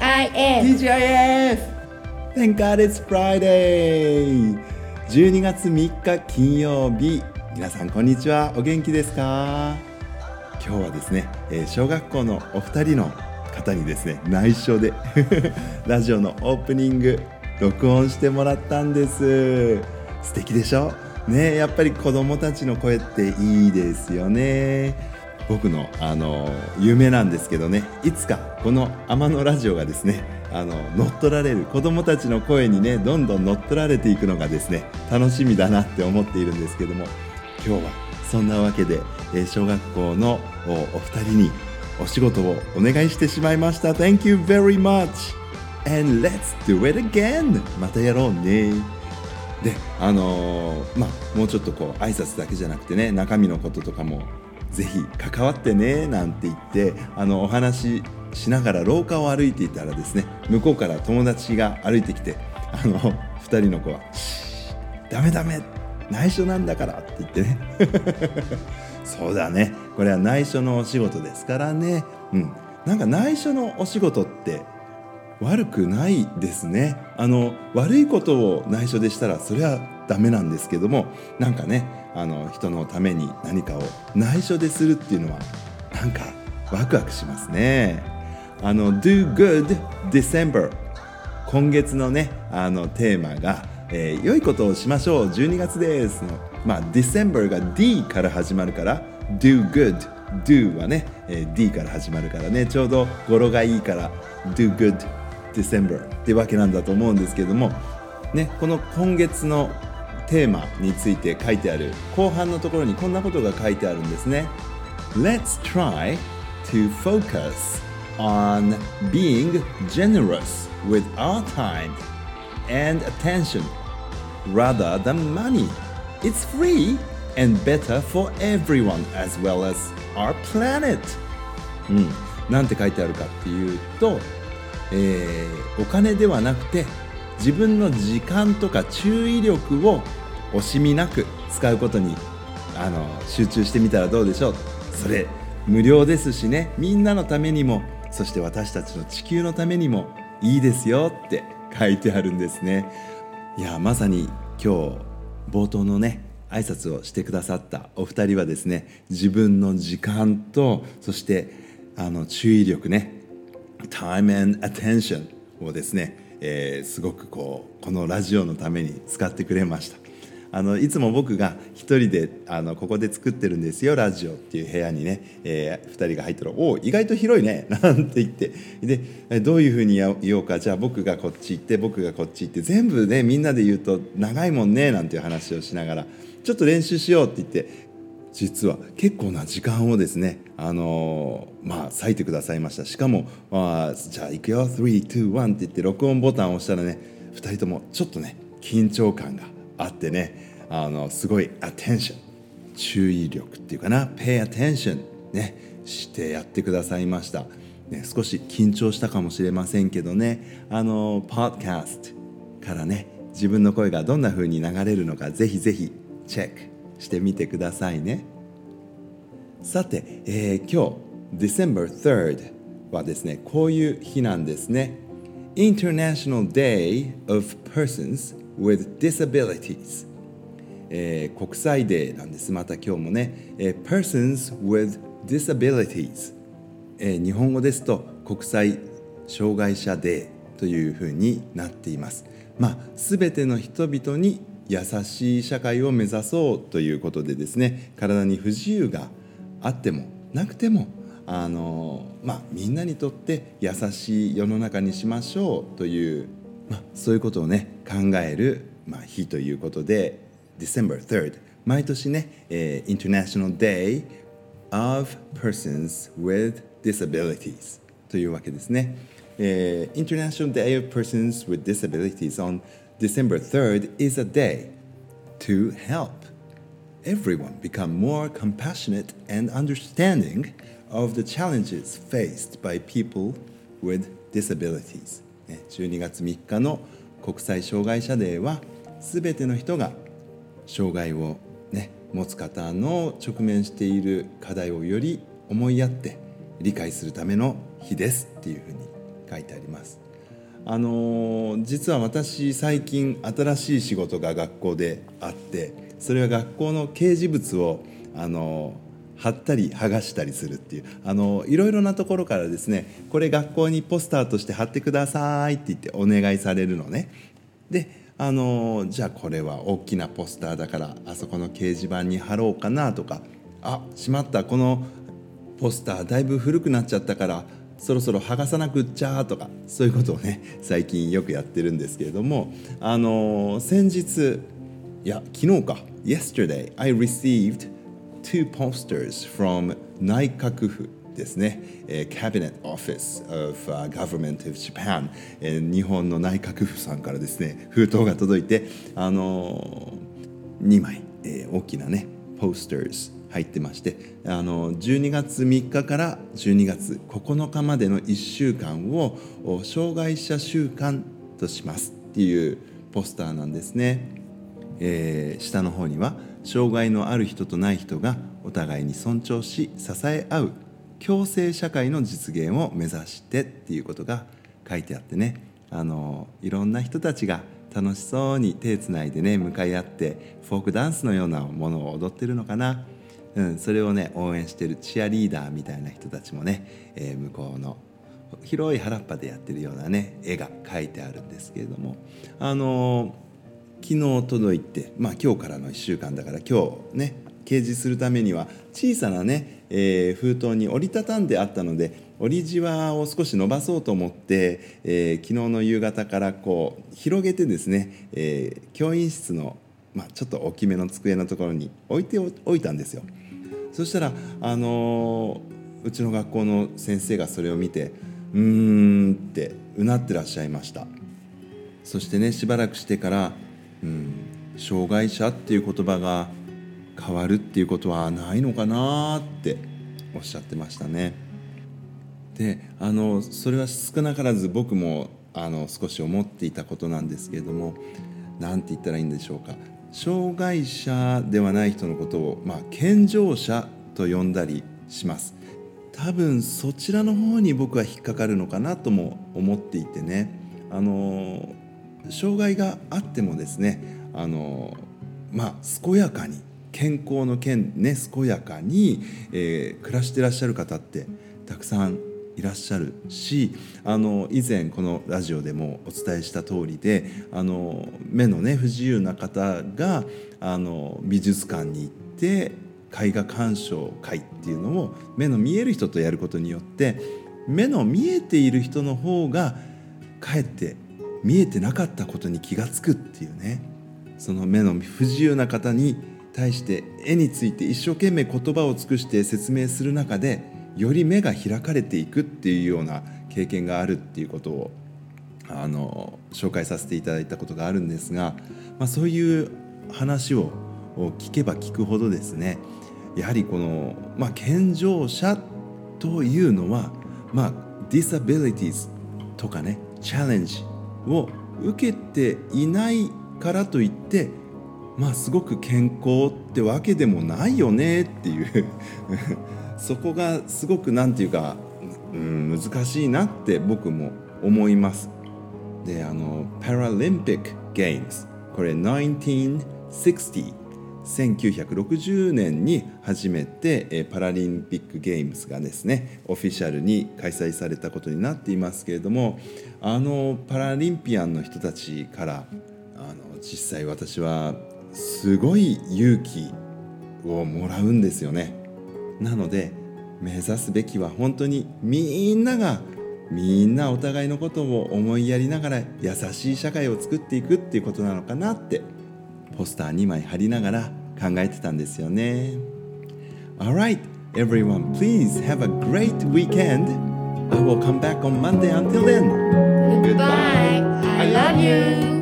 TGIF TGIF! Thank God it's Friday! 12月3日金曜日。皆さんこんにちは。お元気ですか？今日はですね、えー小学校のお二人の方にですね内緒で ラジオのオープニング録音してもらったんです。素敵でしょ？ねやっぱり子供たちの声っていいですよね。僕のあの夢なんですけどねいつかこの天野ラジオがですねあの乗っ取られる子供たちの声にねどんどん乗っ取られていくのがですね楽しみだなって思っているんですけども今日はそんなわけで、えー小学校のおお二人にお仕事をお願いしてしまいました。Thank you very much. And let's do it again. またやろうね。であのーまあもうちょっとこう挨拶だけじゃなくてね中身のこととかもぜひ関わってねなんて言ってあのお話ししながら廊下を歩いていたらですね向こうから友達が歩いてきてあの2人の子は「ダメダメ内緒なんだから」って言ってね。そうだね。これは内緒のお仕事ですからね。うん。なんか内緒のお仕事って悪くないですね。あの悪いことを内緒でしたらそれはダメなんですけどもなんかねあの人のために何かを内緒でするっていうのはなんかワクワクしますね。あの Do Good December 今月のねあのテーマが、えー良いことをしましょう。12月ですの。まあ December が D から始まるから Do Good Do はね、えー D から始まるからね。ちょうど語呂がいいから Do Good December ってわけなんだと思うんですけどもねこの今月のテーマについて書いてある後半のところにこんなことが書いてあるんですね Let's try to focus on being generous with our time and attention rather than money. It's free and better for everyone as well as our planet. うん、なんて書いてあるかっていうと、えーお金ではなくて自分の時間とか注意力を惜しみなく使うことにあの集中してみたらどうでしょう。それ無料ですしね。みんなのためにもそして私たちの地球のためにもいいですよって書いてあるんですね。いやまさに今日冒頭のね挨拶をしてくださったお二人はですね自分の時間とそしてあの注意力ね time and attention をですね、えーすごくこうこのラジオのために使ってくれました。あのいつも僕が一人であのここで作ってるんですよラジオっていう部屋にね、え2人が入ったら「おお意外と広いね」なんて言って。でどういうふうに言おうか。じゃあ僕がこっち行って僕がこっち行って全部ねみんなで言うと長いもんねなんていう話をしながらちょっと練習しようって言って実は結構な時間をですね、あのーまあ割いてくださいました。しかも、あ、じゃあ行くよ。321って言って録音ボタンを押したらね2人ともちょっとね緊張感があってねあのすごいアテンション注意力っていうかな pay attention ねしてやってくださいました、ね、少し緊張したかもしれませんけどねあの podcast からね自分の声がどんな風に流れるのかぜひぜひチェック。してみてくださいね。さて、えー今日 December 3rd はですねこういう日なんですね。International Day of Persons with Disabilities えー国際デーなんです。また今日もね、えー Persons with Disabilities、えー日本語ですと国際障害者デーというふうになっています。まあ全ての人々に優しい社会を目指そうということでですね体に不自由があってもなくてもあのまあみんなにとって優しい世の中にしましょうという、まあ、そういうことをね考える、まあ、日ということで December 3rd 毎年ね、えー International Day of Persons with Disabilities というわけですね、えー International Day of Persons with Disabilities on December 3rd is a day to help everyone become more compassionate and understanding of the challenges faced by people with disabilities 12月3日の国際障害者デーは全ての人が障害を、ね、持つ方の直面している課題をより思いやって理解するための日ですっていうふうに書いてあります。あの実は私最近新しい仕事が学校であってそれは学校の掲示物をあの貼ったり剥がしたりするっていうあのいろいろなところからですねこれ学校にポスターとして貼ってくださいって言ってお願いされるのね。であのじゃあこれは大きなポスターだからあそこの掲示板に貼ろうかなとかあしまったこのポスターだいぶ古くなっちゃったからそろそろ剥がさなくっちゃとかそういうことをね 最近よくやってるんですけれどもあのー先日いや昨日か Yesterday I received two posters from 内閣府ですね、えー、Cabinet Office of、uh, Government of Japan、えー、日本の内閣府さんからですね封筒が届いてあのー、2枚、えー、大きなね posters 入ってましてあの12月3日から12月9日までの1週間を障害者週間としますっていうポスターなんですね、えー、下の方には「障害のある人とない人がお互いに尊重し支え合う共生社会の実現を目指してっていうことが書いてあってね。あのいろんな人たちが楽しそうに手つないでね向かい合ってフォークダンスのようなものを踊ってるのかな、うん、それをね応援してるチアリーダーみたいな人たちもね、えー、向こうの広い原っぱでやってるようなね絵が描いてあるんですけれどもあの昨日届いて、まあ、今日からの1週間だから今日ね掲示するためには小さなね、えー、封筒に折りたたんであったので折りじわを少し伸ばそうと思って、えー、昨日の夕方からこう広げてですね、えー、教員室の、まあ、ちょっと大きめの机のところに置いておいたんですよ。そしたら、あの、うちの学校の先生がそれを見てうーんってうなってらっしゃいましたそしてねしばらくしてからうん、障害者っていう言葉が変わるっていうことはないのかなっておっしゃってましたね。であのそれは少なからず僕もあの少し思っていたことなんですけれども何て言ったらいいんでしょうか障害者ではない人のことを、まあ、健常者と呼んだりします。多分そちらの方に僕は引っかかるのかなとも思っていてね。あの障害があってもですねあのまあ健やかに健康の健ね健やかに、えー、暮らしてらっしゃる方ってたくさんいらっしゃるしあの以前このラジオでもお伝えした通りであの目のね不自由な方があの美術館に行って絵画鑑賞会っていうのを目の見える人とやることによって目の見えている人の方がかえって見えてなかったことに気が付くっていうね。その目の不自由な方に対して絵について一生懸命言葉を尽くして説明する中でより目が開かれていくっていうような経験があるっていうことをあの紹介させていただいたことがあるんですが、まあ、そういう話を聞けば聞くほどですねやはりこの、まあ、健常者というのは、まあ、ディサビリティーとかねチャレンジを受けていないからといってまあすごく健康ってわけでもないよねっていうそこがすごく何て言うか、うん、難しいなって僕も思います。であのパラリンピックゲームズこれ1960 1960年に初めてパラリンピックゲームズがですねオフィシャルに開催されたことになっていますけれどもあのパラリンピアンの人たちからあの実際私はすごい勇気をもらうんですよね。なので目指すべきは本当にみんながみんなお互いのことを思いやりながら優しい社会を作っていくっていうことなのかなってポスター2枚貼りながら考えてたんですよね。Alright, everyone, please have a great weekend. I will come back on Monday. Until then, goodbye. I love you.